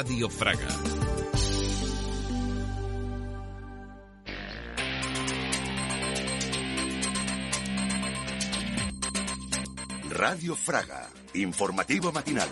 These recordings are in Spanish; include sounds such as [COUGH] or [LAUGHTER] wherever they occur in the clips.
Radio Fraga. Radio Fraga, informativo matinal.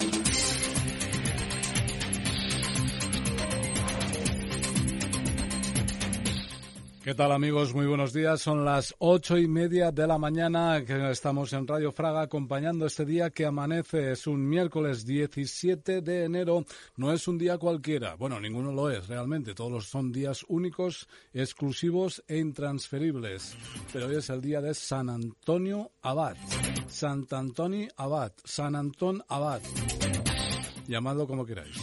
¿Qué tal amigos? Muy buenos días. Son las ocho y media de la mañana que estamos en Radio Fraga acompañando este día que amanece. Es un miércoles 17 de enero. No es un día cualquiera. Bueno, ninguno lo es realmente. Todos son días únicos, exclusivos e intransferibles. Pero hoy es el día de San Antonio Abad. Sant Antoni Abad. San Antón Abad. Llamadlo como queráis.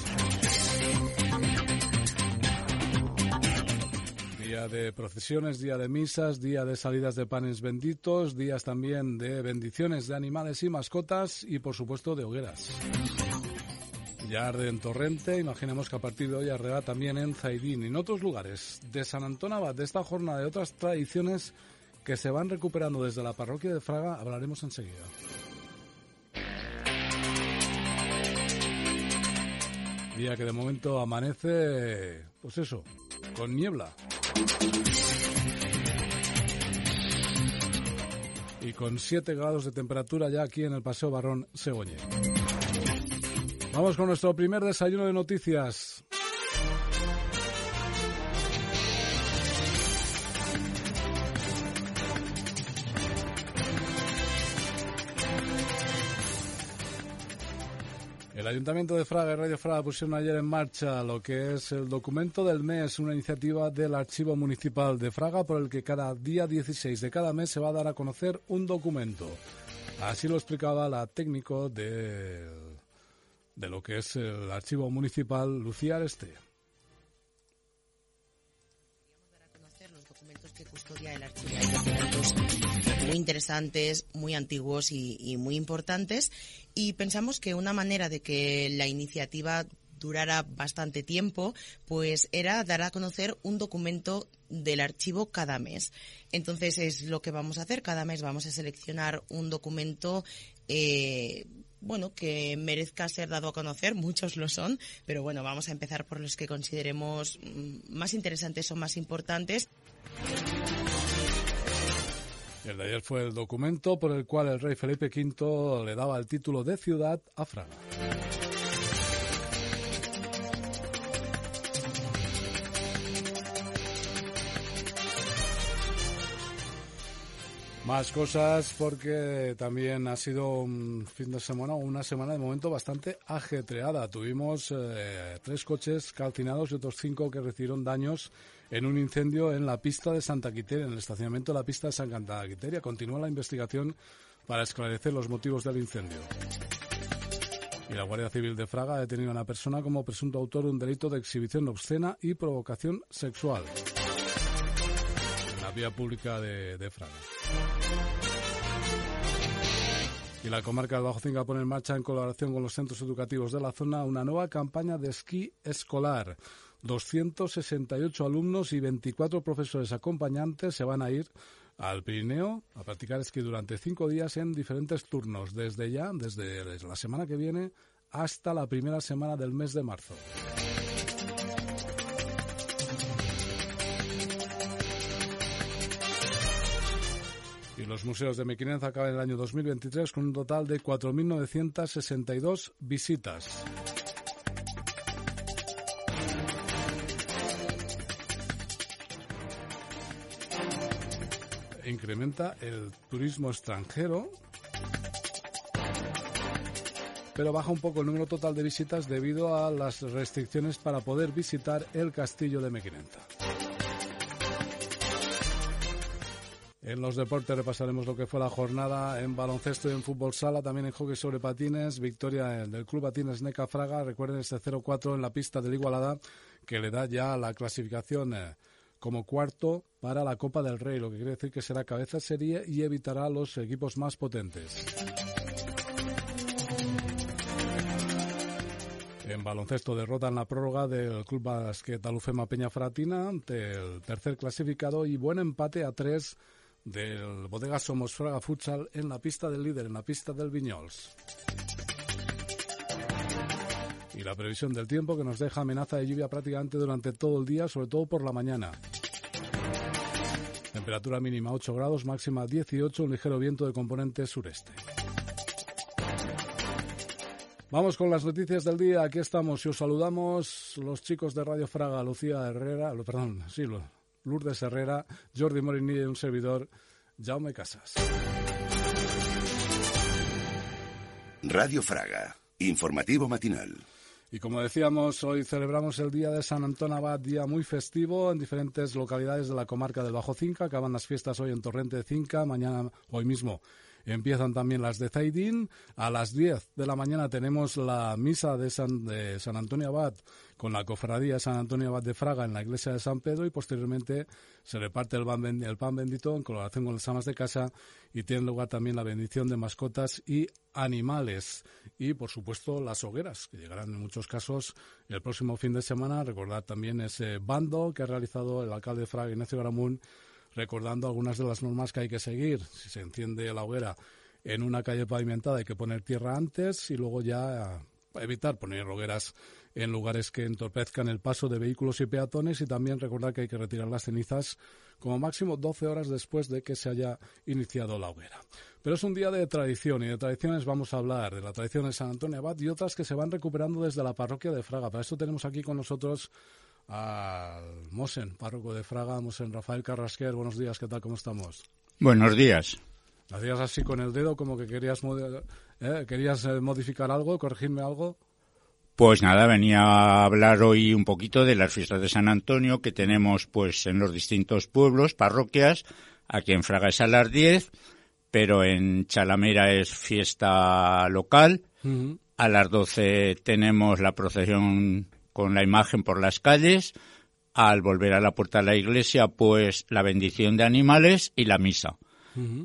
Día de procesiones, día de misas, día de salidas de panes benditos, días también de bendiciones de animales y mascotas y por supuesto de hogueras. Ya arde en Torrente, imaginemos que a partir de hoy arderá también en Zaidín y en otros lugares de San Antón Abad, de esta jornada, de otras tradiciones que se van recuperando desde la parroquia de Fraga, hablaremos enseguida. Día que de momento amanece, pues eso, con niebla. Y con 7 grados de temperatura ya aquí en el Paseo Barrón Segoñe. Vamos con nuestro primer desayuno de noticias. Ayuntamiento de Fraga y Radio Fraga pusieron ayer en marcha lo que es el documento del mes, una iniciativa del Archivo Municipal de Fraga por el que cada día 16 de cada mes se va a dar a conocer un documento. Así lo explicaba la técnico de, de lo que es el Archivo Municipal, Lucía Areste. los documentos que custodia el archivo. Muy interesantes, muy antiguos y, y muy importantes. Y pensamos que una manera de que la iniciativa durara bastante tiempo, pues era dar a conocer un documento del archivo cada mes. Entonces es lo que vamos a hacer. Cada mes vamos a seleccionar un documento eh, bueno, que merezca ser dado a conocer, muchos lo son, pero bueno, vamos a empezar por los que consideremos mm, más interesantes o más importantes. El de ayer fue el documento por el cual el rey Felipe V le daba el título de ciudad a Fraga. Más cosas porque también ha sido un fin de semana, una semana de momento bastante ajetreada. Tuvimos eh, tres coches calcinados y otros cinco que recibieron daños en un incendio en la pista de Santa Quiteria, en el estacionamiento de la pista de Santa Quiteria. Continúa la investigación para esclarecer los motivos del incendio. Y la Guardia Civil de Fraga ha detenido a una persona como presunto autor de un delito de exhibición obscena y provocación sexual en la vía pública de, de Fraga. Y la comarca del Bajo Cinca pone en marcha, en colaboración con los centros educativos de la zona, una nueva campaña de esquí escolar. 268 alumnos y 24 profesores acompañantes se van a ir al Pirineo a practicar esquí durante cinco días en diferentes turnos, desde ya, desde la semana que viene hasta la primera semana del mes de marzo. Y los museos de Mequinenza acaban el año 2023 con un total de 4.962 visitas. Incrementa el turismo extranjero, pero baja un poco el número total de visitas debido a las restricciones para poder visitar el castillo de Mequinenza. En los deportes repasaremos lo que fue la jornada en baloncesto y en fútbol sala, también en hockey sobre patines, victoria del Club Patines Neca Fraga, recuerden este 0-4 en la pista del Igualada, que le da ya la clasificación eh, como cuarto para la Copa del Rey, lo que quiere decir que será cabeza serie y evitará los equipos más potentes. En baloncesto derrotan la prórroga del Club Basquet Alufema Peña Fratina ante el tercer clasificado y buen empate a tres del Bodega Somos Fraga Futsal en la pista del líder, en la pista del Viñols. Y la previsión del tiempo que nos deja amenaza de lluvia prácticamente durante todo el día, sobre todo por la mañana. Temperatura mínima 8 grados, máxima 18, un ligero viento de componente sureste. Vamos con las noticias del día. Aquí estamos y os saludamos los chicos de Radio Fraga, Lucía Herrera, perdón, sí, Lourdes Herrera, Jordi Morini y un servidor, Jaume Casas. Radio Fraga, informativo matinal. Y como decíamos, hoy celebramos el Día de San Antón Abad, día muy festivo en diferentes localidades de la comarca del Bajo Cinca. Acaban las fiestas hoy en Torrente de Cinca, mañana, hoy mismo empiezan también las de Zaidín. A las 10 de la mañana tenemos la misa de San, de San Antonio Abad con la cofradía de San Antonio Abad de Fraga en la iglesia de San Pedro y posteriormente se reparte el pan, el pan bendito en colaboración con las amas de casa y tiene lugar también la bendición de mascotas y animales y por supuesto las hogueras que llegarán en muchos casos el próximo fin de semana. Recordad también ese bando que ha realizado el alcalde de Fraga, Ignacio Gramún, recordando algunas de las normas que hay que seguir. Si se enciende la hoguera en una calle pavimentada hay que poner tierra antes y luego ya evitar poner hogueras en lugares que entorpezcan el paso de vehículos y peatones y también recordar que hay que retirar las cenizas como máximo 12 horas después de que se haya iniciado la hoguera. Pero es un día de tradición y de tradiciones vamos a hablar de la tradición de San Antonio Abad y otras que se van recuperando desde la parroquia de Fraga. Para eso tenemos aquí con nosotros al Mosen, párroco de Fraga, Mosen Rafael Carrasquer. Buenos días, ¿qué tal? ¿Cómo estamos? Buenos días. Hacías así con el dedo como que querías, eh, querías eh, modificar algo, corregirme algo. Pues nada, venía a hablar hoy un poquito de las fiestas de San Antonio que tenemos pues en los distintos pueblos, parroquias. Aquí en Fraga es a las 10, pero en Chalamera es fiesta local. A las 12 tenemos la procesión con la imagen por las calles. Al volver a la puerta de la iglesia, pues la bendición de animales y la misa.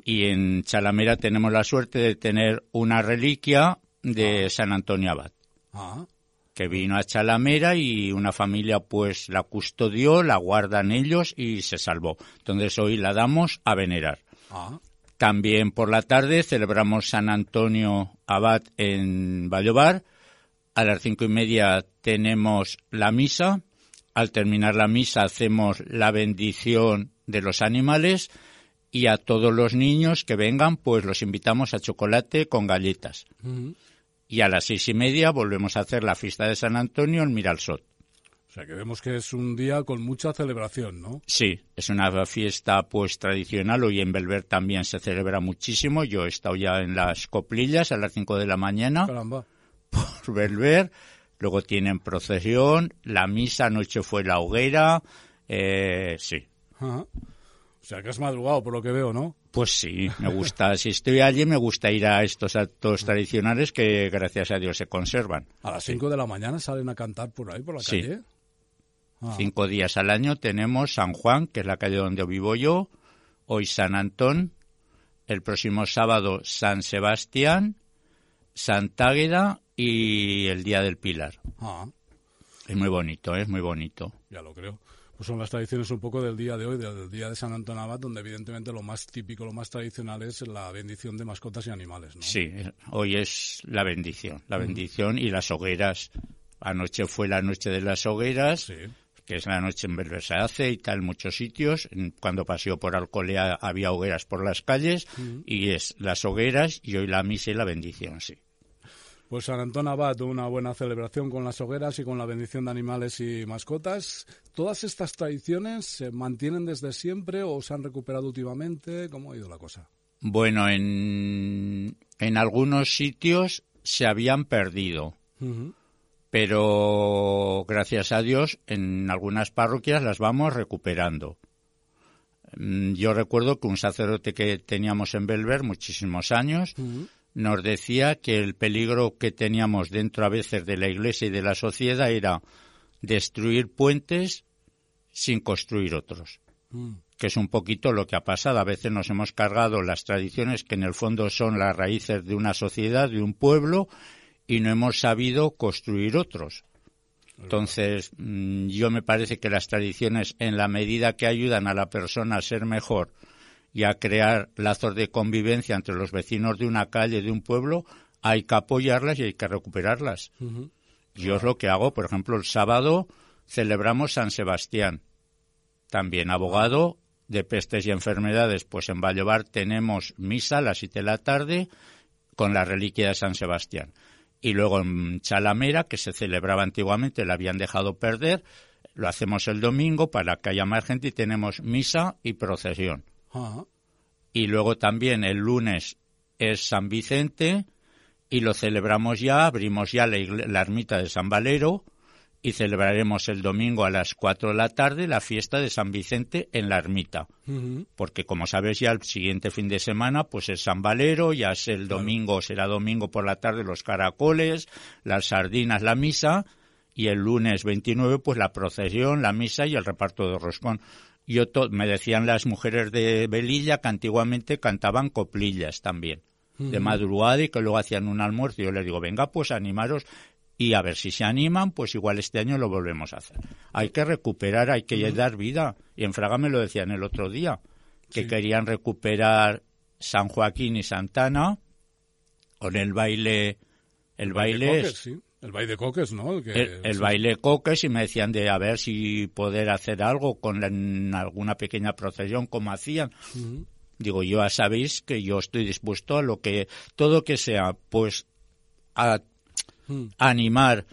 Y en Chalamera tenemos la suerte de tener una reliquia de ah. San Antonio Abad. Ah. Que vino a Chalamera y una familia pues la custodió, la guardan ellos y se salvó. Entonces hoy la damos a venerar. Ah. También por la tarde celebramos San Antonio Abad en Vallobar a las cinco y media tenemos la misa. Al terminar la misa hacemos la bendición de los animales y a todos los niños que vengan, pues los invitamos a chocolate con galletas. Y a las seis y media volvemos a hacer la fiesta de San Antonio en Miralsot. O sea que vemos que es un día con mucha celebración, ¿no? Sí, es una fiesta pues tradicional. Hoy en Belver también se celebra muchísimo. Yo he estado ya en las coplillas a las cinco de la mañana. Caramba por [LAUGHS] Belver, luego tienen procesión, la misa anoche fue la hoguera, eh, sí. O sea que has madrugado por lo que veo, ¿no? Pues sí, me gusta, [LAUGHS] si estoy allí me gusta ir a estos actos tradicionales que gracias a Dios se conservan. A las 5 de la mañana salen a cantar por ahí, por la sí. calle. Ah. Cinco días al año tenemos San Juan, que es la calle donde vivo yo, hoy San Antón, el próximo sábado San Sebastián, Santágueda y el Día del Pilar. Ah. Es muy bonito, es muy bonito. Ya lo creo. Pues son las tradiciones un poco del día de hoy, del día de San Antón Abad, donde evidentemente lo más típico, lo más tradicional es la bendición de mascotas y animales, ¿no? Sí, hoy es la bendición, la bendición y las hogueras. Anoche fue la noche de las hogueras, que es la noche en Belver se hace y tal, en muchos sitios. Cuando paseó por Alcolea había hogueras por las calles y es las hogueras y hoy la misa y la bendición, sí. Pues San Antón Abad, una buena celebración con las hogueras y con la bendición de animales y mascotas. ¿Todas estas tradiciones se mantienen desde siempre o se han recuperado últimamente? ¿Cómo ha ido la cosa? Bueno, en, en algunos sitios se habían perdido, pero gracias a Dios en algunas parroquias las vamos recuperando. Mm, Yo recuerdo que un sacerdote que teníamos en Belver muchísimos años nos decía que el peligro que teníamos dentro a veces de la iglesia y de la sociedad era destruir puentes sin construir otros. Que es un poquito lo que ha pasado. A veces nos hemos cargado las tradiciones que en el fondo son las raíces de una sociedad, de un pueblo, y no hemos sabido construir otros. Entonces, mm, yo me parece que las tradiciones, en la medida que ayudan a la persona a ser mejor y a crear lazos de convivencia entre los vecinos de una calle, de un pueblo, hay que apoyarlas y hay que recuperarlas. Yo es lo que hago, por ejemplo, el sábado celebramos San Sebastián. También abogado de pestes y enfermedades, pues en Vallobar tenemos misa a las siete de la tarde con la reliquia de San Sebastián. Y luego en Chalamera, que se celebraba antiguamente, la habían dejado perder, lo hacemos el domingo para que haya más gente y tenemos misa y procesión. Y luego también el lunes es San Vicente y lo celebramos ya, abrimos ya la, ermita de San Valero y celebraremos el domingo a las 4 de la tarde la fiesta de San Vicente en la ermita. Porque como sabes ya el siguiente fin de semana pues es San Valero, ya es el domingo, será domingo por la tarde los caracoles, las sardinas, la misa y el lunes 29 pues la procesión, la misa y el reparto de roscón. Yo to- me decían las mujeres de Belilla que antiguamente cantaban coplillas también, de madrugada y que luego hacían un almuerzo. Y yo les digo, venga, pues animaros y a ver si se animan, pues igual este año lo volvemos a hacer. Hay que recuperar, hay que dar vida. Y en Fraga me lo decían el otro día, que querían recuperar San Joaquín y Santana con el baile, el, baile, es- sí. El baile coques, ¿no? El, que- el, el sí. baile coques y me decían de a ver si poder hacer algo con la- en alguna pequeña procesión como hacían. Digo, yo ya sabéis que yo estoy dispuesto a lo que, todo que sea, pues, a Mm. animar,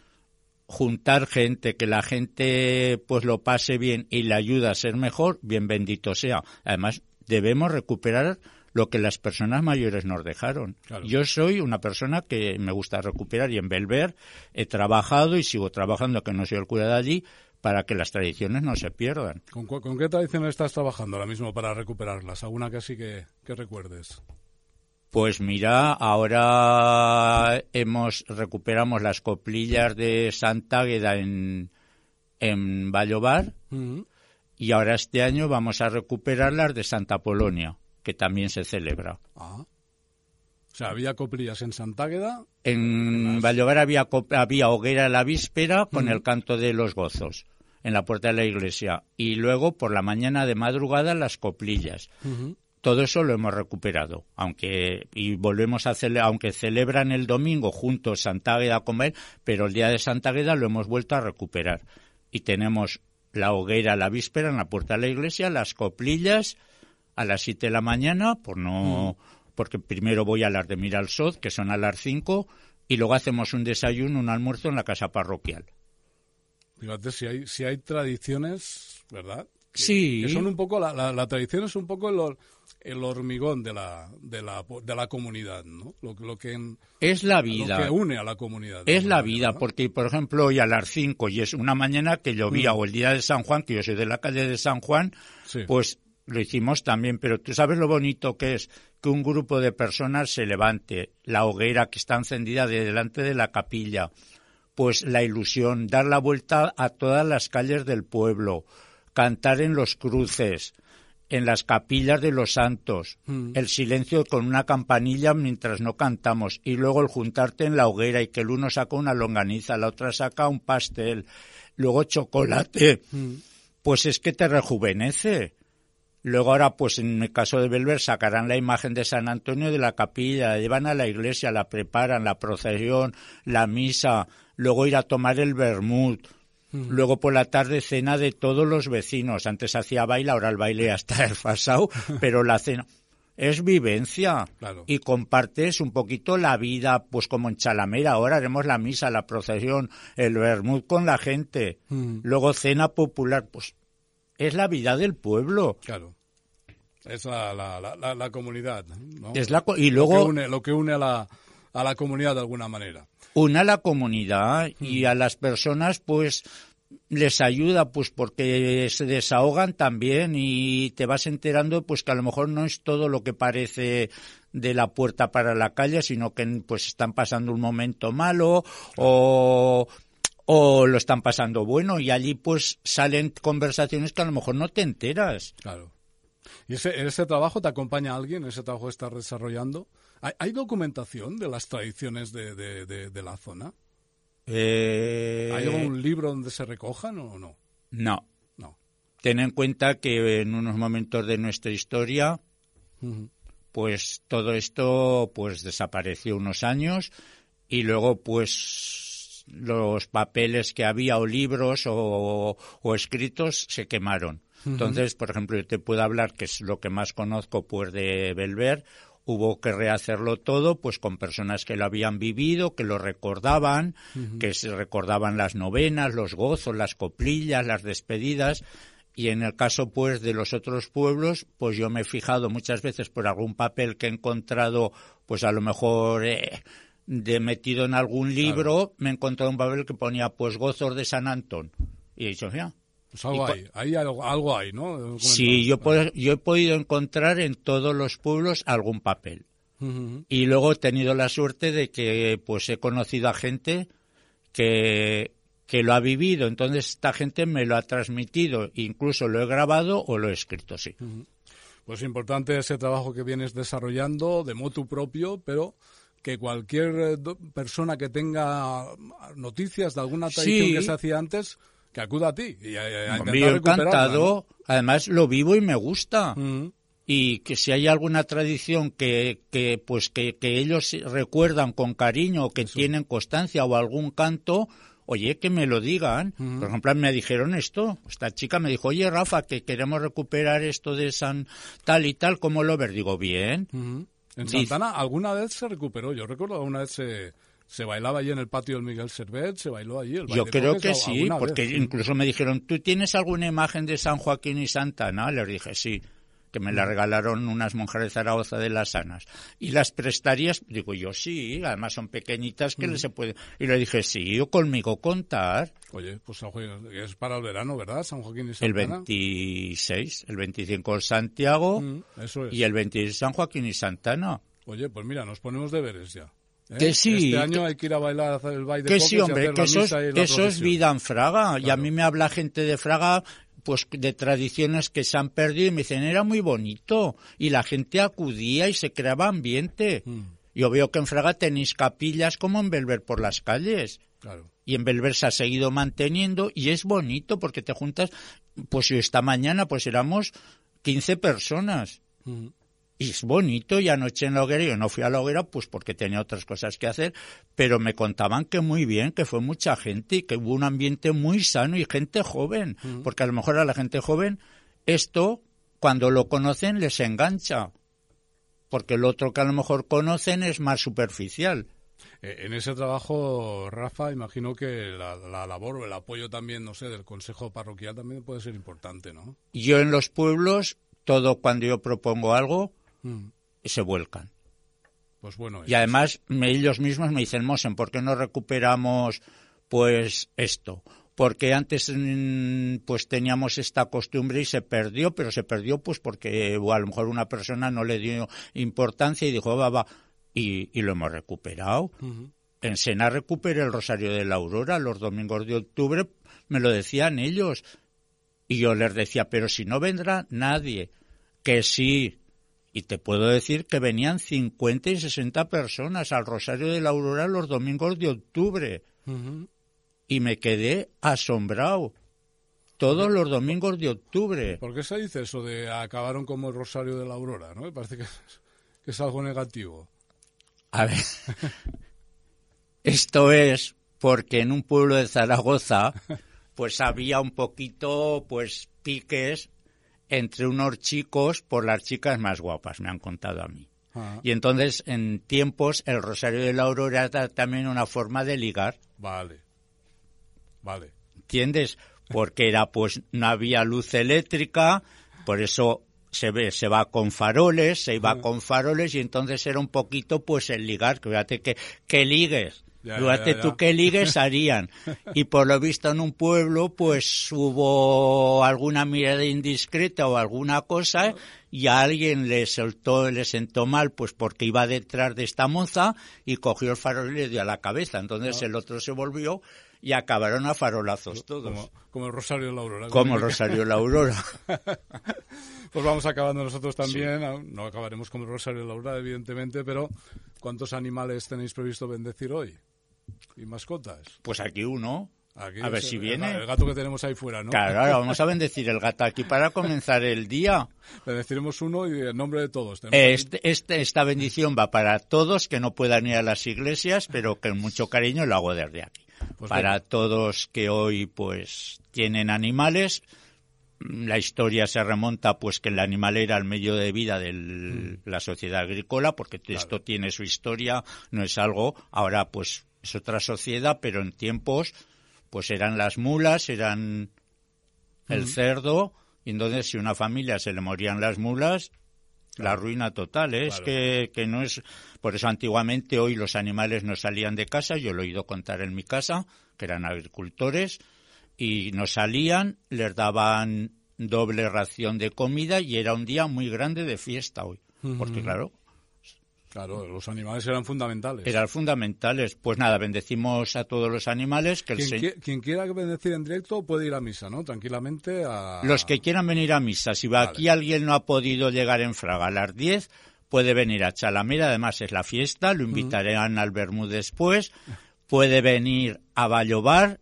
juntar gente, que la gente pues lo pase bien y le ayuda a ser mejor, bien bendito sea. Además, debemos recuperar lo que las personas mayores nos dejaron. Claro. Yo soy una persona que me gusta recuperar y en Belver he trabajado y sigo trabajando, que no soy el cura de allí, para que las tradiciones no se pierdan. ¿Con, qué tradiciones estás trabajando ahora mismo para recuperarlas? ¿Alguna que sí que, que recuerdes? Pues mira, ahora hemos recuperamos las coplillas de Santa Águeda en, en Vallobar y ahora este año vamos a recuperar las de Santa Polonia, que también se celebra. Ah. O sea, había coplillas en Santágueda. En Vallobar había, había hoguera la víspera con el canto de los gozos en la puerta de la iglesia y luego por la mañana de madrugada las coplillas. Todo eso lo hemos recuperado, aunque y volvemos a cele- aunque celebran el domingo juntos Santa Águeda a comer, pero el día de Santa Águeda lo hemos vuelto a recuperar y tenemos la hoguera la víspera en la puerta de la iglesia, las coplillas a las 7 de la mañana, por no porque primero voy a las de Miralsod, que son a las 5, y luego hacemos un desayuno, un almuerzo en la casa parroquial. Fíjate, si hay, si hay tradiciones, ¿verdad? Que- Sí. Que son un poco, la, la, la tradición es un poco el, hor- el hormigón de la, de la, de la comunidad, ¿no? Lo, lo que, en- Es la lo vida. que une a la comunidad. Es la vida, porque por ejemplo hoy a las 5 y es una mañana que llovía o el día de San Juan, que yo soy de la calle de San Juan, Sí. pues lo hicimos también, pero tú sabes lo bonito que es que un grupo de personas se levante, la hoguera que está encendida de delante de la capilla, pues la ilusión, dar la vuelta a todas las calles del pueblo, cantar en los cruces, en las capillas de los santos, el silencio con una campanilla mientras no cantamos y luego el juntarte en la hoguera y que el uno saca una longaniza, la otra saca un pastel, luego chocolate, pues es que te rejuvenece. Luego ahora, pues en el caso de Belver, sacarán la imagen de San Antonio de la capilla, la llevan a la iglesia, la preparan, la procesión, la misa, luego ir a tomar el vermut, luego por la tarde cena de todos los vecinos. Antes hacía baile, ahora el baile ya está [LAUGHS] desfasado, pero la cena es vivencia Claro. y compartes un poquito la vida, pues como en Chalamera, ahora haremos la misa, la procesión, el vermut con la gente, luego cena popular, pues es la vida del pueblo. Claro. Es la, la, la, la- comunidad, ¿no? Es la y Lo que luego une, lo que une a la, a la comunidad de alguna manera. una a la comunidad y a las personas, pues les ayuda pues porque se desahogan también y te vas enterando pues que a lo mejor no es todo lo que parece de la puerta para la calle, sino que pues están pasando un momento malo o o lo están pasando bueno y allí pues salen conversaciones que a lo mejor no te enteras. Claro. ¿Y ese, en ese trabajo te acompaña alguien? ¿En ese trabajo que estás desarrollando? ¿Hay, documentación de las tradiciones de, de, la zona? Eh... ¿Hay algún libro donde se recojan o no? No. No. Ten en cuenta que en unos momentos de nuestra historia, pues todo esto pues desapareció unos años y luego pues los papeles que había o libros o, escritos se quemaron. Entonces, por ejemplo, yo te puedo hablar, que es lo que más conozco, pues de Belver, hubo que rehacerlo todo, pues con personas que lo habían vivido, que lo recordaban, que se recordaban las novenas, los gozos, las coplillas, las despedidas. Y en el caso, pues, de los otros pueblos, pues yo me he fijado muchas veces por algún papel que he encontrado, pues a lo mejor eh, de metido en algún libro, me he encontrado un papel que ponía, pues, gozos de San Antón. Y he dicho, ya, pues algo hay, hay algo, hay, ¿no? Sí, yo, yo he podido encontrar en todos los pueblos algún papel. Y luego he tenido la suerte de que pues he conocido a gente que, que lo ha vivido. Entonces esta gente me lo ha transmitido. Incluso lo he grabado o lo he escrito, sí. Pues importante ese trabajo que vienes desarrollando de motu propio, pero que cualquier eh, persona que tenga noticias de alguna tradición que se hacía antes que acuda a ti. Y a, encantado. Además, lo vivo y me gusta. Y que si hay alguna tradición que, que pues que, ellos recuerdan con cariño, que tienen constancia o algún canto, oye, que me lo digan. Por ejemplo, me dijeron esto. Esta chica me dijo, oye, Rafa, que queremos recuperar esto de San tal y tal, ¿cómo lo ver? Digo, bien. En Santana alguna vez se recuperó. Yo recuerdo alguna vez se se bailaba allí en el patio del Miguel Servet, se bailó allí el Yo creo que sí, porque incluso me dijeron, ¿tú tienes alguna imagen de San Joaquín y Santana? Les dije, sí, que me la regalaron unas monjas de Zaragoza de las Sanas. ¿Y las prestarías? Digo yo, sí, además son pequeñitas que mm. se puede... Y le dije, sí, o conmigo contar. Oye, pues San Joaquín, es para el verano, ¿verdad? San Joaquín y Santana. El 26, el 25 Santiago mm, eso es. y el 26 San Joaquín y Santana. Oye, pues mira, nos ponemos deberes ya. ¿Eh? Que sí. Este año hay que ir a bailar el baile Que sí, hombre, que eso, es, vida en Fraga. Y a mí me habla gente de Fraga pues de tradiciones que se han perdido y me dicen era muy bonito y la gente acudía y se creaba ambiente. Mm. Yo veo que en Fraga tenéis capillas como en Belver por las calles. Claro. Y en Belver se ha seguido manteniendo y es bonito porque te juntas, pues esta mañana pues éramos 15 personas. Mm. Y es bonito, y anoche en la hoguera, yo no fui a la hoguera pues porque tenía otras cosas que hacer, pero me contaban que muy bien, que fue mucha gente y que hubo un ambiente muy sano y gente joven, porque a lo mejor a la gente joven esto, cuando lo conocen, les engancha, porque el otro que a lo mejor conocen es más superficial. Eh, en ese trabajo, Rafa, imagino que la, labor o el apoyo también, no sé, del Consejo Parroquial también puede ser importante, ¿no? Yo en los pueblos, todo cuando yo propongo algo, Mm. y se vuelcan. Pues bueno. Y además ellos mismos me dicen, Mosen, ¿por qué no recuperamos pues esto? Porque antes mm, pues teníamos esta costumbre y se perdió, pero se perdió pues porque a lo mejor una persona no le dio importancia y dijo, va, va, y, lo hemos recuperado. En Sena recuperé el Rosario de la Aurora los domingos de octubre, me lo decían ellos. Y yo les decía, pero si no vendrá nadie, que sí, y te puedo decir que venían 50 y 60 personas al Rosario de la Aurora los domingos de octubre. Y me quedé asombrado. Todos los domingos de octubre. ¿Por qué se dice eso de acabaron como el Rosario de la Aurora? ¿no? Me parece que es, algo negativo. A ver. [LAUGHS] Esto es porque en un pueblo de Zaragoza pues había un poquito pues piques entre unos chicos por las chicas más guapas, me han contado a mí. Ah. Y entonces, en tiempos, el Rosario de la Aurora era también una forma de ligar. Vale. Vale. ¿Entiendes? Porque era, pues, no había luz eléctrica, por eso se ve, se va con faroles, se iba ah. con faroles, y entonces era un poquito, pues, el ligar. Fíjate que, que ligues. Ya, Fíjate ya, ya, tú qué ligues harían. Y por lo visto en un pueblo, pues hubo alguna mirada indiscreta o alguna cosa y a alguien le soltó, le sentó mal, pues porque iba detrás de esta moza y cogió el farol y le dio a la cabeza. Entonces el otro se volvió y acabaron a farolazos todos. Como, como el Rosario de la Aurora. Como Rosario la Aurora. [LAUGHS] Pues vamos acabando nosotros también. Aún No acabaremos como el Rosario de la Aurora, evidentemente, pero ¿cuántos animales tenéis previsto bendecir hoy? ¿Y mascotas? Pues aquí uno. Aquí a ver si el- viene. El gato que tenemos ahí fuera, ¿no? Claro, ahora vamos a bendecir el gato aquí para comenzar el día. [LAUGHS] Bendeciremos uno y en nombre de todos. Este, este- esta bendición va para todos que no puedan ir a las iglesias, pero que con mucho cariño lo hago desde aquí. Pues para todos que hoy pues tienen animales, la historia se remonta pues que el animal era el medio de vida de Mm. la sociedad agrícola, porque esto tiene su historia, no es algo, ahora pues es otra sociedad, pero en tiempos pues eran las mulas, eran el cerdo, y entonces si a una familia se le morían las mulas, la ruina total, ¿eh? es que, que no es... Por eso antiguamente hoy los animales no salían de casa, yo lo he oído contar en mi casa, que eran agricultores, y no salían, les daban doble ración de comida y era un día muy grande de fiesta hoy. Porque claro, Claro, los animales eran fundamentales. eran fundamentales. Pues nada, bendecimos a todos los animales, que el Quien, se- qui- quien quiera bendecir en directo puede ir a misa, ¿no? Tranquilamente a... Los que quieran venir a misa, si va Vale. aquí alguien no ha podido llegar en Fraga a las 10, puede venir a Chalamera, además es la fiesta, lo invitarán al Bermú después, puede venir a Vallobar,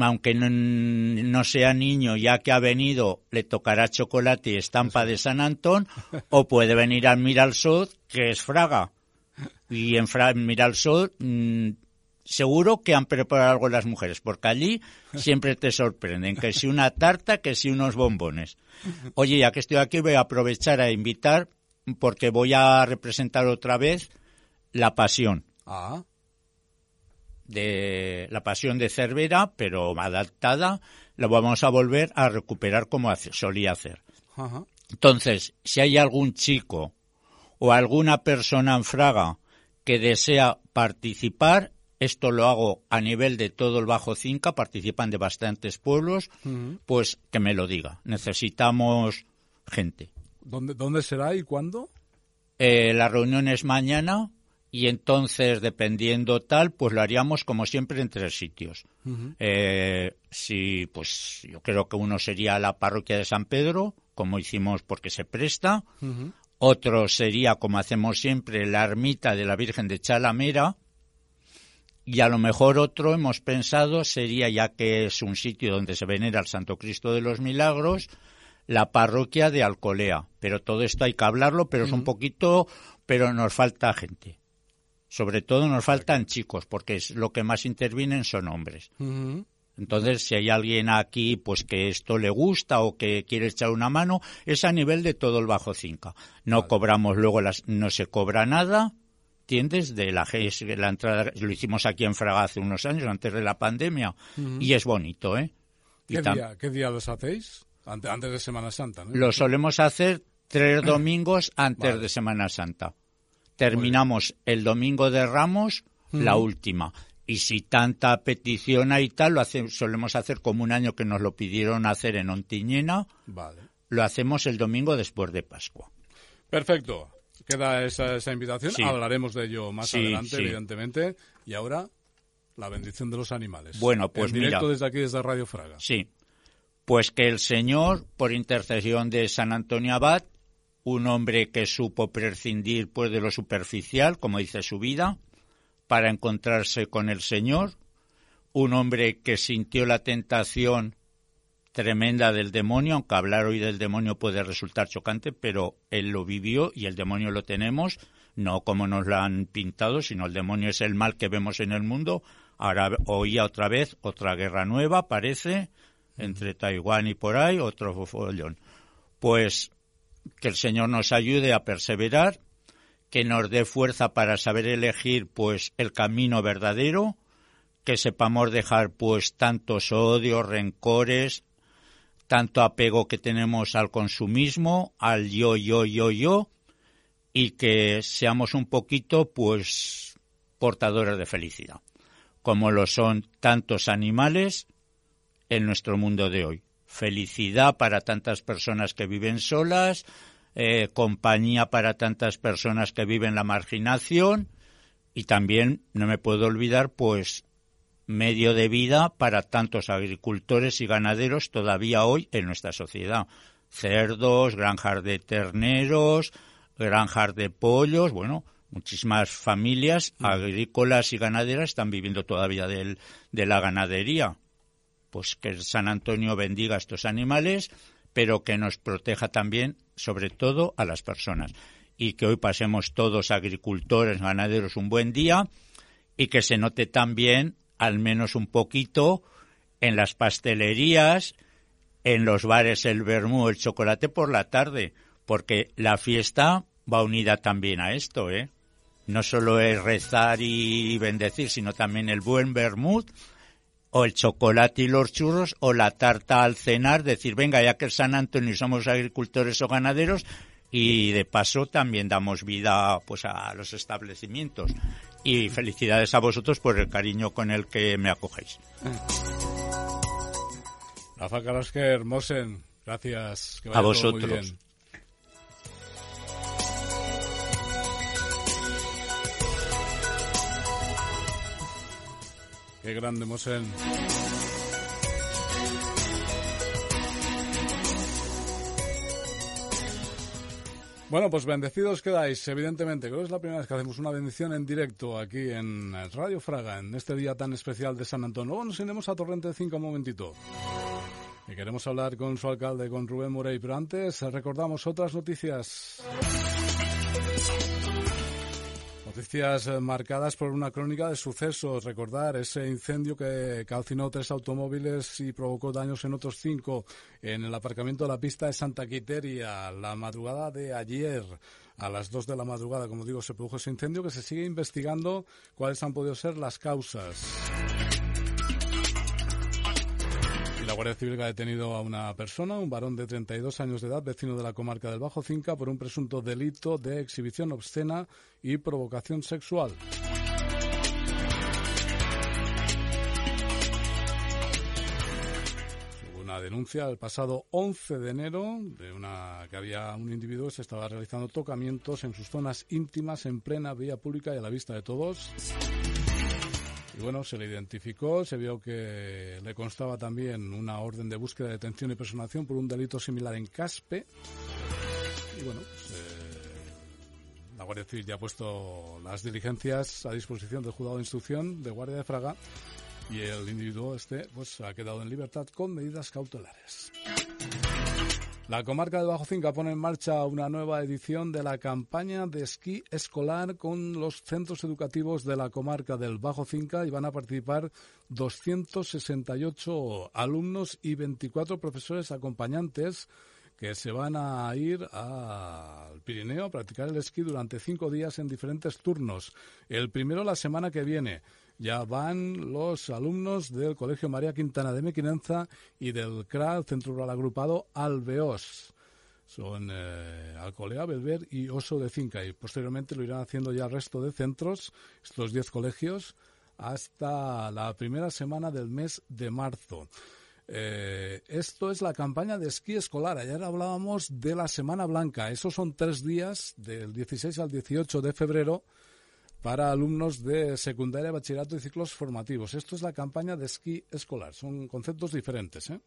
aunque no, no sea niño, ya que ha venido, le tocará chocolate y estampa de San Antón, o puede venir al Miralsud, que es Fraga. Y en, Fra Miralsud mm, seguro que han preparado algo las mujeres, porque allí siempre te sorprenden, que si una tarta, que si unos bombones. Oye, ya que estoy aquí, voy a aprovechar a invitar, porque voy a representar otra vez la pasión Ah, de la pasión de Cervera, pero adaptada, la vamos a volver a recuperar como hace- solía hacer. ajá. Entonces, si hay algún chico o alguna persona en Fraga que desea participar, esto lo hago a nivel de todo el Bajo Cinca, participan de bastantes pueblos, pues que me lo diga. Necesitamos gente. ¿Dónde, ¿Dónde será y cuándo? Eh, la reunión es mañana y entonces, dependiendo tal, pues lo haríamos como siempre en tres sitios. Eh, si, pues yo creo que uno sería la parroquia de San Pedro, como hicimos porque se presta. Otro sería, como hacemos siempre, la ermita de la Virgen de Chalamera. Y a lo mejor otro hemos pensado sería, ya que es un sitio donde se venera al Santo Cristo de los Milagros, la parroquia de Alcolea. Pero todo esto hay que hablarlo, pero es un poquito, pero nos falta gente. Sobre todo nos faltan chicos, porque es lo que más intervienen son hombres. Entonces, si hay alguien aquí pues que esto le gusta o que quiere echar una mano, es a nivel de todo el Bajo Cinca. No cobramos luego las, no se cobra nada, ¿entiendes? De la, la entrada, lo hicimos aquí en Fraga hace unos años, antes de la pandemia, y es bonito, ¿eh? ¿Qué, día, ¿Qué día los hacéis? Ante- antes de Semana Santa, ¿no? Lo solemos hacer tres [CLEARS THROAT] domingos antes Vale. de Semana Santa. Terminamos el domingo de Ramos, la última. Y si tanta petición hay y tal, lo hace- solemos hacer como un año que nos lo pidieron hacer en Ontiñena, Vale. lo hacemos el domingo después de Pascua. Perfecto. Queda esa, esa invitación. Sí. Hablaremos de ello más Sí, adelante, sí. evidentemente. Y ahora, la bendición de los animales. Bueno, pues en directo mira. desde aquí, desde Radio Fraga. Sí. Pues que el Señor, por intercesión de San Antonio Abad, un hombre que supo prescindir pues de lo superficial, como dice su vida, para encontrarse con el Señor, un hombre que sintió la tentación tremenda del demonio, aunque hablar hoy del demonio puede resultar chocante, pero él lo vivió y el demonio lo tenemos, no como nos lo han pintado, sino el demonio es el mal que vemos en el mundo. Ahora oía otra vez otra guerra nueva, parece, entre Taiwán y por ahí, otro follón. Pues que el Señor nos ayude a perseverar, que nos dé fuerza para saber elegir pues el camino verdadero, que sepamos dejar pues tantos odios, rencores, tanto apego que tenemos al consumismo, al yo, yo, yo, yo, y que seamos un poquito pues portadores de felicidad. como lo son tantos animales en nuestro mundo de hoy. Felicidad para tantas personas que viven solas, eh, compañía para tantas personas que viven la marginación y también no me puedo olvidar pues medio de vida para tantos agricultores y ganaderos todavía hoy en nuestra sociedad. Cerdos, granjas de terneros, granjas de pollos, bueno, muchísimas familias mm. agrícolas y ganaderas están viviendo todavía de la ganadería. Pues que San Antonio bendiga a estos animales, pero que nos proteja también, sobre todo, a las personas. Y que hoy pasemos todos agricultores, ganaderos, un buen día y que se note también, al menos un poquito, en las pastelerías, en los bares el vermú, el chocolate por la tarde, porque la fiesta va unida también a esto, ¿eh? No solo es rezar y bendecir, sino también el buen vermut, o el chocolate y los churros, o la tarta al cenar, decir, venga, ya que es San Antonio somos agricultores o ganaderos, y de paso también damos vida pues a los establecimientos. Y felicidades a vosotros por el cariño con el que me acogéis. Rafa Mosen, gracias. a vosotros. Qué grande, Mosen. Bueno, pues bendecidos quedáis, evidentemente. Creo que es la primera vez que hacemos una bendición en directo aquí en Radio Fraga, en este día tan especial de San Antonio. Luego nos iremos a Torrente de 5 un momentito. Y queremos hablar con su alcalde, con Rubén Morey, pero antes recordamos otras noticias. Noticias eh, marcadas por una crónica de sucesos. Recordar ese incendio que calcinó tres automóviles y provocó daños en otros cinco en el aparcamiento de la pista de Santa Quiteria la madrugada de ayer. A las dos de la madrugada, como digo, se produjo ese incendio que se sigue investigando cuáles han podido ser las causas. La Guardia Civil ha detenido a una persona, un varón de 32 años de edad, vecino de la comarca del Bajo Cinca, por un presunto delito de exhibición obscena y provocación sexual. Una denuncia el pasado 11 de enero de una que había un individuo que se estaba realizando tocamientos en sus zonas íntimas en plena vía pública y a la vista de todos. Y bueno, se le identificó, se vio que le constaba también una orden de búsqueda, detención y personación por un delito similar en Caspe. Y bueno, pues, eh, la Guardia Civil ya ha puesto las diligencias a disposición del juzgado de instrucción de Guardia de Fraga y el individuo este pues ha quedado en libertad con medidas cautelares. La comarca del Bajo Cinca pone en marcha una nueva edición de la campaña de esquí escolar con los centros educativos de la comarca del Bajo Cinca y van a participar 268 alumnos y 24 profesores acompañantes que se van a ir al Pirineo a practicar el esquí durante cinco días en diferentes turnos. El primero la semana que viene ya van los alumnos del Colegio María Quintana de Mequinenza y del CRA, Centro Rural Agrupado Alveos. Son eh, Alcolea, Belver y Oso de Cinca y posteriormente lo irán haciendo ya el resto de centros, estos 10 colegios, hasta la primera semana del mes de marzo. Eh, esto es la campaña de esquí escolar. Ayer hablábamos de la Semana Blanca. Esos son tres días, del 16 al 18 de febrero, para alumnos de secundaria, bachillerato y ciclos formativos. Esto es la campaña de esquí escolar. Son conceptos diferentes, ¿eh?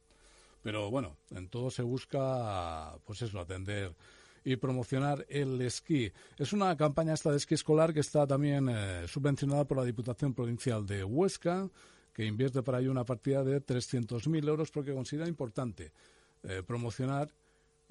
Pero bueno, en todo se busca, pues eso, atender y promocionar el esquí. Es una campaña esta de esquí escolar que está también eh, subvencionada por la Diputación Provincial de Huesca, que invierte para ello una partida de 300.000 euros porque considera importante eh, promocionar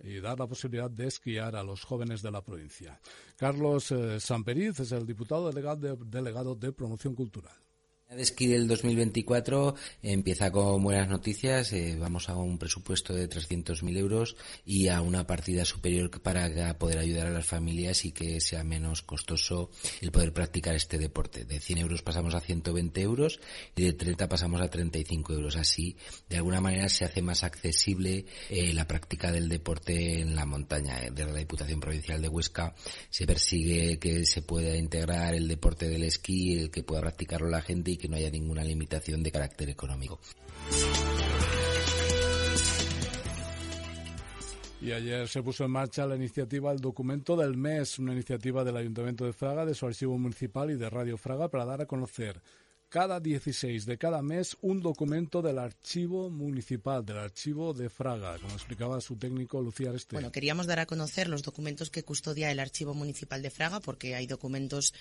y dar la posibilidad de esquiar a los jóvenes de la provincia. Carlos eh, es el diputado delegado delegado de Promoción Cultural. El esquí del 2024 empieza con buenas noticias. Eh, vamos a un presupuesto de 300.000 euros y a una partida superior para poder ayudar a las familias y que sea menos costoso el poder practicar este deporte. De 100 euros pasamos a 120 euros y de 30 pasamos a 35 euros. Así, de alguna manera, se hace más accesible eh, la práctica del deporte en la montaña. Eh, desde la Diputación Provincial de Huesca se persigue que se pueda integrar el deporte del esquí, el que pueda practicarlo la gente y que no haya ninguna limitación de carácter económico. Y ayer se puso en marcha la iniciativa El Documento del Mes, una iniciativa del Ayuntamiento de Fraga, de su archivo municipal y de Radio Fraga para dar a conocer cada 16 de cada mes un documento del archivo municipal, del archivo de Fraga, como explicaba su técnico Lucía Areste. Bueno, queríamos dar a conocer los documentos que custodia el archivo municipal de Fraga porque hay documentos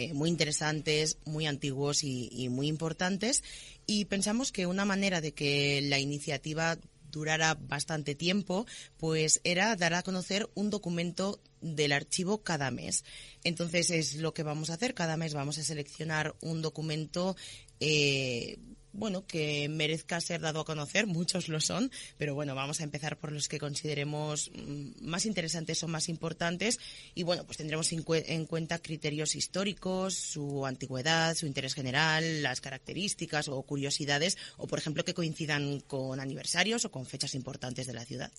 eh, muy interesantes, muy antiguos y, muy importantes y pensamos que una manera de que la iniciativa durara bastante tiempo, pues era dar a conocer un documento del archivo cada mes. Entonces es lo que vamos a hacer. Cada mes vamos a seleccionar un documento eh, bueno, que merezca ser dado a conocer, muchos lo son, pero bueno, vamos a empezar por los que consideremos mm, más interesantes o más importantes y bueno, pues tendremos en cuenta criterios históricos, su antigüedad, su interés general, las características o curiosidades o por ejemplo que coincidan con aniversarios o con fechas importantes de la ciudad.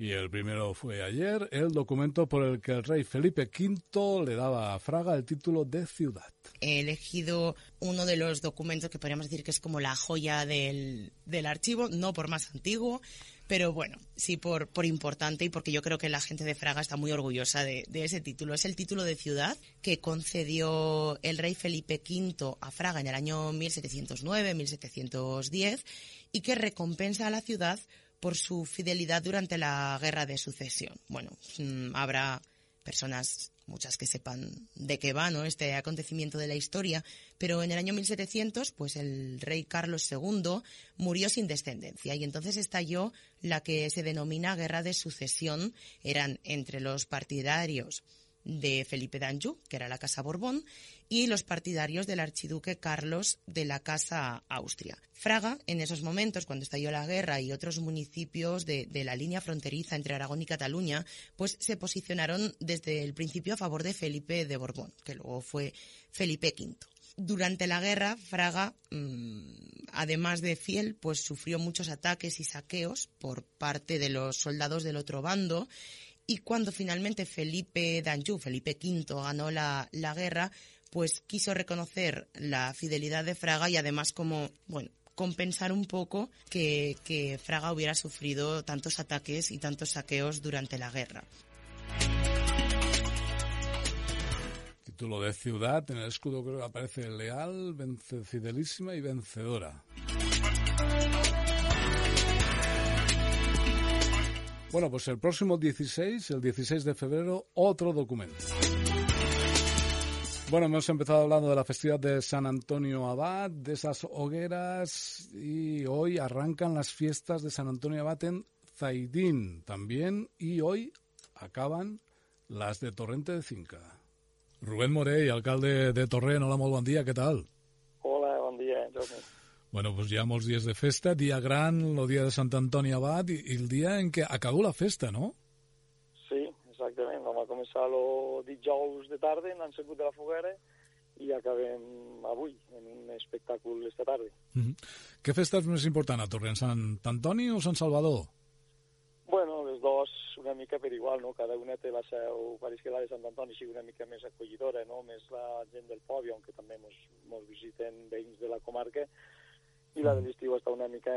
Y el primero fue ayer, el documento por el que el rey Felipe V le daba a Fraga el título de ciudad. He elegido uno de los documentos que podríamos decir que es como la joya del, del archivo, no por más antiguo, pero bueno, sí por, por importante y porque yo creo que la gente de Fraga está muy orgullosa de, de, ese título. Es el título de ciudad que concedió el rey Felipe V a Fraga en el año 1709-1710 y que recompensa a la ciudad por su fidelidad durante la guerra de sucesión. Bueno, mmm, habrá personas, muchas que sepan de qué va ¿no? este acontecimiento de la historia, pero en el año 1700, pues el rey Carlos II murió sin descendencia y entonces estalló la que se denomina guerra de sucesión. Eran entre los partidarios de Felipe d'Anjou, que era la Casa Borbón, y los partidarios del archiduque Carlos de la Casa Austria. Fraga, en esos momentos, cuando estalló la guerra y otros municipios de, la línea fronteriza entre Aragón y Cataluña, pues se posicionaron desde el principio a favor de Felipe de Borbón, que luego fue Felipe V. Durante la guerra, Fraga, mmm, además de fiel, pues sufrió muchos ataques y saqueos por parte de los soldados del otro bando y cuando finalmente Felipe d'Anjou, Felipe V, ganó la, la guerra, pues quiso reconocer la fidelidad de Fraga y además como, bueno, compensar un poco que, que, Fraga hubiera sufrido tantos ataques y tantos saqueos durante la guerra. Título de ciudad, en el escudo creo que aparece leal, fidelísima y vencedora. Bueno, pues el próximo 16, el 16 de febrero, otro documento. Bueno, hemos empezado hablando de la festividad de San Antonio Abad, de esas hogueras, y hoy arrancan las fiestas de San Antonio Abad en Zaidín también, y hoy acaban las de Torrente de Cinca. Rubén Morey, alcalde de Torrent, hola, molt bon dia, què tal? Hola, bon dia, Jaume. Bueno, pues ya molts dies de festa, dia gran, el dia de Sant Antoni Abad, i el dia en què acabó la festa, no? Començar el dijous de tarda en l'encecut de la foguera i acabem avui, en un espectacle esta tarda. Mm -hmm. Què festa és més important a Torrent, Sant Antoni o Sant Salvador? Bueno, les dos una mica per igual, no? Cada una té la seu, pareix que la de Sant Antoni sigui una mica més acollidora, no? Més la gent del poble, aunque també mos, mos visiten veïns de la comarca, i la de l'estiu està una mica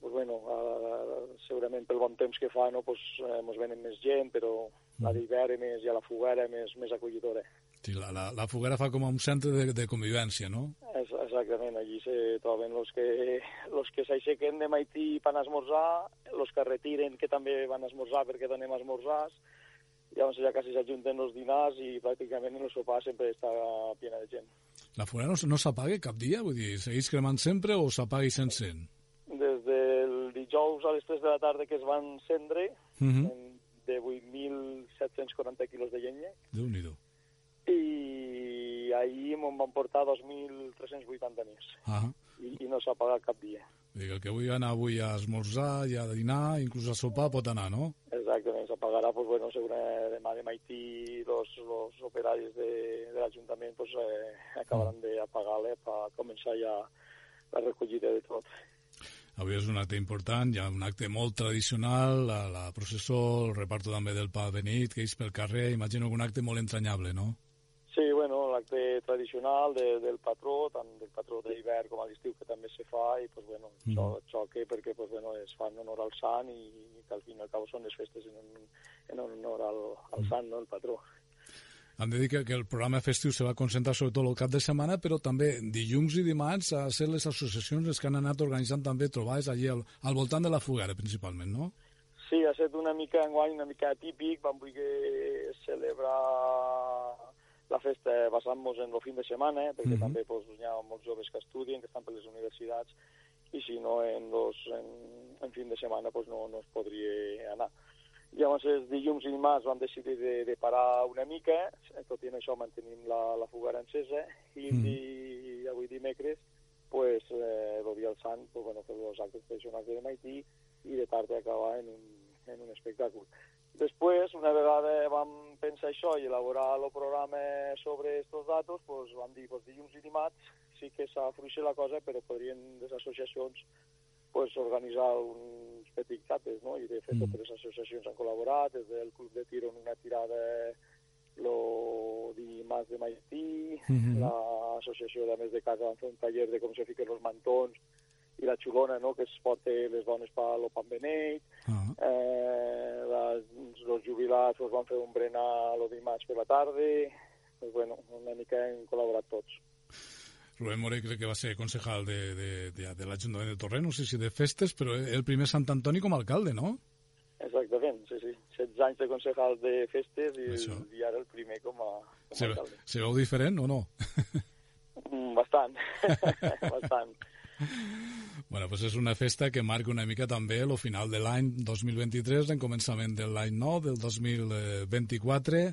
pues bueno, uh, segurament pel bon temps que fa no, pues, eh, mos venen més gent, però. La d'hivern més i a la foguera més, més acollidora. Sí, la, la, la foguera fa com un centre de, de convivència, no? Es, exactament, allí se troben els que, los que s'aixequen de matí per esmorzar, els que retiren que també van esmorzar perquè donem esmorzars, llavors ja quasi s'ajunten els dinars i pràcticament en el sopar sempre està plena de gent. La foguera no, no s'apaga cap dia? Vull dir, segueix cremant sempre o s'apaga i s'encén? Des del dijous a les 3 de la tarda que es van encendre, uh Mhm. -huh. De 8.740 quilos de llenya, déu nhi i ahir me'n van portar 2.380 més. Ah, I, i no s'ha pagat cap dia. vull dir, el que vull anar avui a esmorzar i a dinar, inclús a sopar, pot anar, no? Exactament, se pagarà, pues, bueno, segurament demà de matí los, los operaris de, de l'Ajuntament pues, eh, acabaran de pagar-le per començar ja la recollida de tot. Avui és un acte important, hi ha un acte molt tradicional, la, la processó, el reparto també del pa benit, que és pel carrer, imagino que un acte molt entranyable, no? Sí, bueno, la l'acte tradicional de, del patró, tant del patró d'hivern com a l'estiu, que també se fa, i pues, bueno, Mm. xo xoque perquè pues, bueno, es fan honor al sant i, i que al fin i al cabo són les festes en, un, en honor al, al sant, no, el patró. Hem de dir que, que el programa festiu se va concentrar sobretot el cap de setmana, però també dilluns i dimarts a ser les associacions les que han anat organitzant també trobades allí al, al voltant de la Fugara, principalment, no? Sí, ha estat una mica enguany, una mica atípic, vam voler celebrar la festa basant-nos en el fin de setmana, eh, perquè Mhm. també pues, hi ha molts joves que estudien, que estan per les universitats, i si no en, los, en, en fin de setmana pues, no, no es podria anar. Llavors, els dilluns i dimarts vam decidir de, de parar una mica, eh, tot i en això mantenim la, la fugara encesa, i, Mhm. i avui dimecres, pues, eh, el dia del Sant, pues, bueno, fer els actes tradicionals de Maití i de tarda acabar en un, en un espectacle. Després, una vegada vam pensar això i elaborar el programa sobre aquests datos, pues, vam dir pues, dilluns i dimarts sí que s'afluixa la cosa, però podrien les associacions pues, organitzar uns petits actes, no? i de fet Mm. totes les associacions han col·laborat, des del Club de Tiro en una tirada lo dimarts de Maití, Mhm. l'associació de Més de Casa van fer un taller de com se fiquen els mantons i la xulona, no?, que es porta les dones per lo pan beneit, Ah. eh, les, els jubilats pues, van fer un berenar el dimarts per la tarda, pues, bueno, una mica hem col·laborat tots. Rubén Morey crec que va ser concejal de, de, de, de l'Ajuntament de Torrent, no sé si de festes, però el primer Sant Antoni com a alcalde, no? Exactament, sí, sí. 16 anys de concejal de festes i, Això. i ara el primer com a, com Se, a alcalde. se veu diferent o no? Mm, bastant, [LAUGHS] bastant. Bueno, pues és una festa que marca una mica també el final de l'any 2023, en començament de l'any nou, del 2024.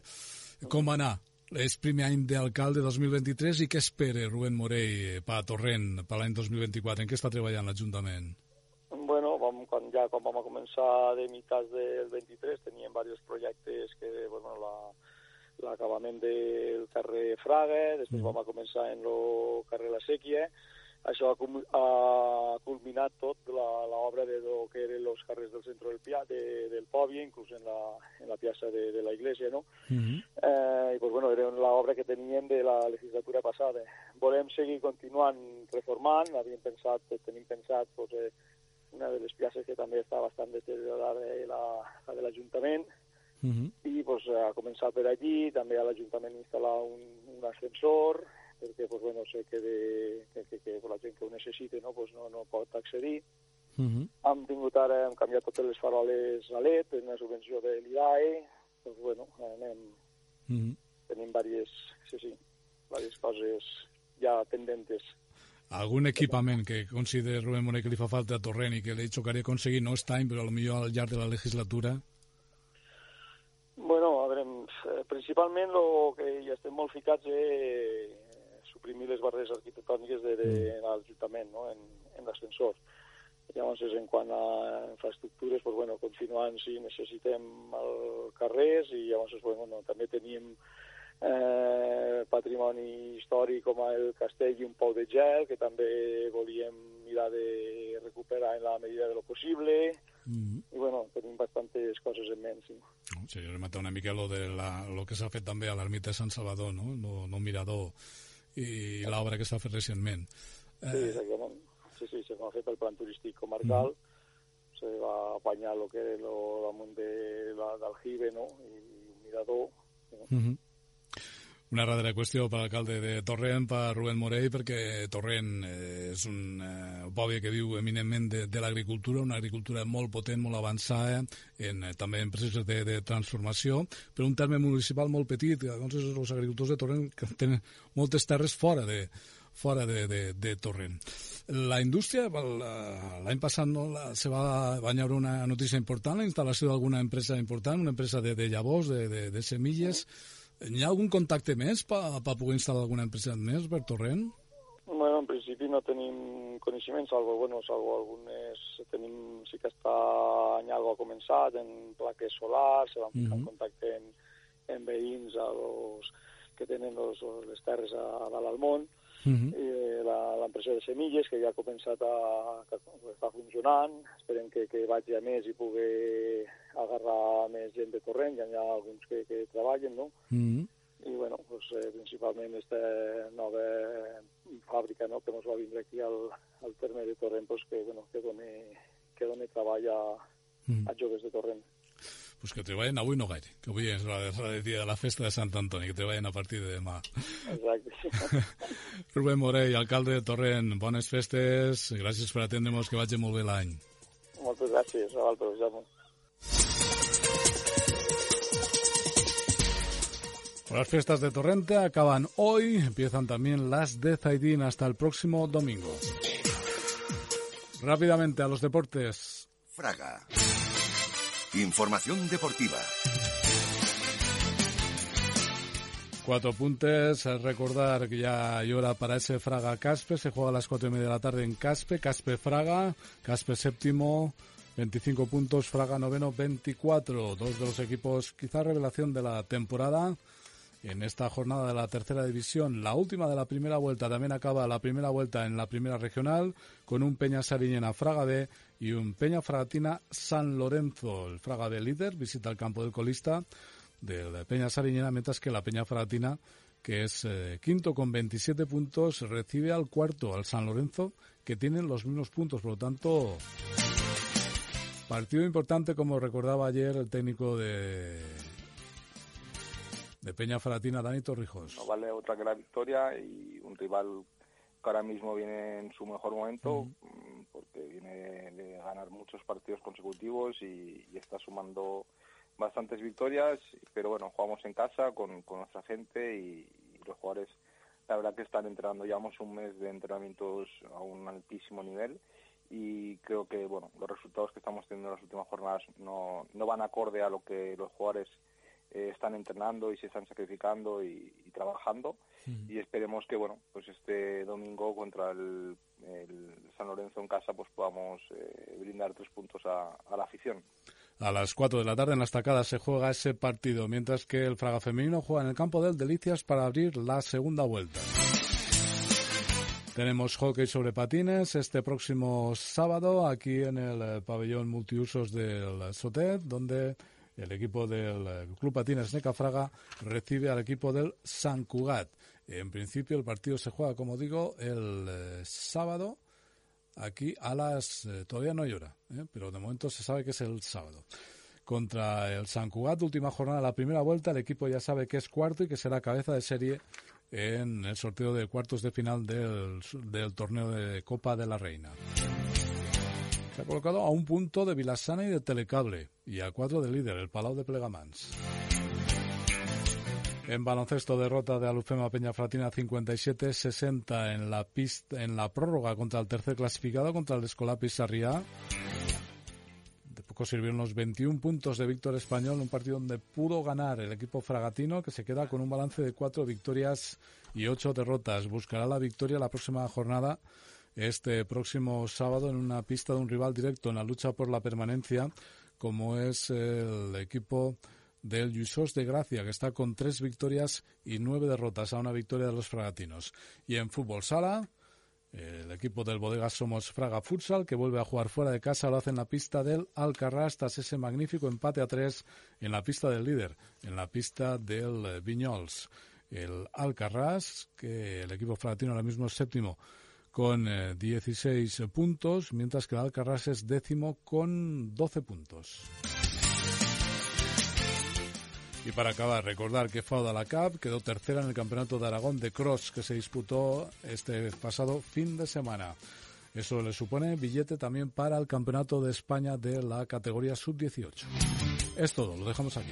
Com va anar? És primer any d'alcalde 2023 i què espera Rubén Morell per Torrent per l'any 2024? En què està treballant l'Ajuntament? Bueno, vam, quan, ja quan vam començar de mitjans del 23 teníem diversos projectes que, bueno, la, l'acabament del carrer Fraga, després Mm. vam començar en el carrer La Sèquia, això ha, ha culminat tot la- l'obra de lo que eren els carrers del centre del, Pia, de, del Poble, inclús en la, en la plaça de, de la iglesia, no? Mm -hmm. Eh, I pues, bueno, era l'obra que teníem de la legislatura passada. Volem seguir continuant reformant, havíem pensat, tenim pensat pues, eh, una de les places que també està bastant deteriorada, eh, la, la de l'Ajuntament, Mm -hmm. i pues, a començar per allí, també a l'Ajuntament instal·lar un, un ascensor, perquè pues, bueno, sé que, de, que, que, que la gent que ho necessita no, pues, no, no pot accedir. Mm -hmm. Hem tingut ara, hem canviat totes les faroles a LED, en una subvenció de l'IDAE, doncs bueno, anem, Mm -hmm. tenim diverses, sí, sí, diverses coses ja pendentes. Algun equipament que considera Rubén Morell que li fa falta a Torrent i que li xocaria aconseguir no està però potser al llarg de la legislatura? Bueno, a veure, eh, principalment el que hi estem molt ficats és suprimir les barreres arquitectòniques de, de Mm. l'Ajuntament, no?, en, en l'ascensor. Llavors, en quant a infraestructures, pues, bueno, continuant, sí, necessitem el carrers i llavors, pues, bueno, també tenim eh, patrimoni històric com el castell i un pou de gel, que també volíem mirar de recuperar en la medida de lo possible, Mm -hmm. i bueno, tenim bastantes coses en ment, sí. No, seria rematar una mica lo, de la, lo que s'ha fet també a l'ermita de Sant Salvador, no? No, no mirador i l'obra que s'ha fet recentment. Sí, exactament. Sí, sí, se va fet el plan turístic comarcal, mm. se va apanyar el que era lo damunt de la, d'Aljibe, no?, i un mirador. No? Mm -hmm. Una darrera qüestió per l'alcalde de Torrent, per Rubén Morell, perquè Torrent eh, és un eh, poble que viu eminentment de, de l'agricultura, una agricultura molt potent, molt avançada, en, eh, també en processos de, de transformació, però un terme municipal molt petit. Doncs els agricultors de Torrent que tenen moltes terres fora de, fora de, de, de Torrent. La indústria, l'any passat no, la, se va banyar una notícia important, la instal·lació d'alguna empresa important, una empresa de, de llavors, de, de, de semilles. Hi ha algun contacte més per pa poder instal·lar alguna empresa més per Torrent? Bueno, en principi no tenim coneixements, salvo, bueno, salvo algunes, tenim, sí que està en algo ha començat, en plaques solars, se van ficar Mhm. en contacte en, en veïns a los, que tenen los, les terres a, a dalt al món, Uh -huh. eh, la- l'empresa de semilles, que ja ha començat a, que està funcionant, esperem que, que vagi a més i pugui agarrar més gent de torrent, ja hi ha alguns que, que treballen, no? Uh -huh. i bueno, pues, eh, principalment aquesta nova fàbrica no, que ens va vindre aquí al, al terme de Torrent pues, que, bueno, que, doni, que doni treball a, mm. a joves de Torrent. Pues que treballen avui no gaire, que avui és la, la dia de la festa de Sant Antoni, que treballen a partir de demà. Exacte. [LAUGHS] Rubén Morell, alcalde de Torrent, bones festes, gràcies per atendre'ns, que vagi molt bé l'any. Moltes gràcies a vosaltres, Jaume. Las fiestas de Torrente acaban hoy, empiezan también las de Zaidín hasta el próximo domingo. Rápidamente a los deportes. Fraga. Información deportiva. Cuatro puntos. Recordar que ya hay hora para ese Fraga Caspe. Se juega a las cuatro y media de la tarde en Caspe. Caspe Fraga. Caspe séptimo. 25 puntos. Fraga noveno. 24. Dos de los equipos quizá revelación de la temporada en esta jornada de la tercera división. La última de la primera vuelta también acaba la primera vuelta en la primera regional con un Peña Sariñena Fraga y un Peña Fragatina San Lorenzo. El Fraga líder visita el campo del colista de Peña Sariñena, mientras que la Peña Fragatina, que es eh, quinto con 27 puntos, recibe al cuarto, al San Lorenzo, que tienen los mismos puntos. Por lo tanto, partido importante, como recordaba ayer el técnico de de Peña Faratina, Dani Torrijos. No vale otra que la victoria y un rival que ahora mismo viene en su mejor momento, mm, porque viene de ganar muchos partidos consecutivos y, está sumando bastantes victorias, pero bueno, jugamos en casa con, nuestra gente y, los jugadores, la verdad que están entrenando, llevamos un mes de entrenamientos a un altísimo nivel y creo que bueno los resultados que estamos teniendo en las últimas jornadas no, no van acorde a lo que los jugadores eh, están entrenando y se están sacrificando y, trabajando y esperemos que bueno pues este domingo contra el, San Lorenzo en casa pues podamos eh, brindar tres puntos a, la afición. A las 4 de la tarde en la estacada se juega ese partido, mientras que el Fraga Femenino juega en el campo del Delicias para abrir la segunda vuelta. Tenemos hockey sobre patines este próximo sábado aquí en el eh, pabellón multiusos del Sotet, donde el equipo del eh, Club Patines Fraga recibe al equipo del San Cugat. En principio el partido se juega, como digo, el eh, sábado aquí a las... Eh, todavía no hora, pero de momento se sabe que es el sábado. Contra el San Cugat, última jornada la primera vuelta, el equipo ya sabe que es cuarto y que será cabeza de serie en el sorteo de cuartos de final del, del torneo de Copa de la Reina. Se ha colocado a un punto de Vilasana y de Telecable y a cuatro de líder, el Palau de Plegamans. En baloncesto, derrota de Alufema Peña Fratina 57-60 en la pista, en la prórroga contra el tercer clasificado, contra el Escolapis Sarriá. De poco sirvieron los 21 puntos de Víctor Español, un partido donde pudo ganar el equipo fragatino, que se queda con un balance de cuatro victorias y ocho derrotas. Buscará la victoria la próxima jornada este próximo sábado en una pista de un rival directo en la lucha por la permanencia, como es el equipo del Lluçós de Gracia, que está con tres victorias y nueve derrotas a una victoria de los fragatinos. Y en fútbol sala, el equipo del Bodega Somos Fraga Futsal, que vuelve a jugar fuera de casa, lo hace en la pista del Alcarrás tras ese magnífico empate a tres en la pista del líder, en la pista del Viñols. El Alcarrás, que el equipo fragatino ahora mismo es séptimo con 16 eh, puntos, mientras que el Alcarrás es décimo con 12 puntos. Y para acabar, recordar que Fauda la Cup quedó tercera en el Campeonato de Aragón de Cross que se disputó este pasado fin de semana. Eso le supone billete también para el Campeonato de España de la categoría sub-18. Es todo, lo dejamos aquí.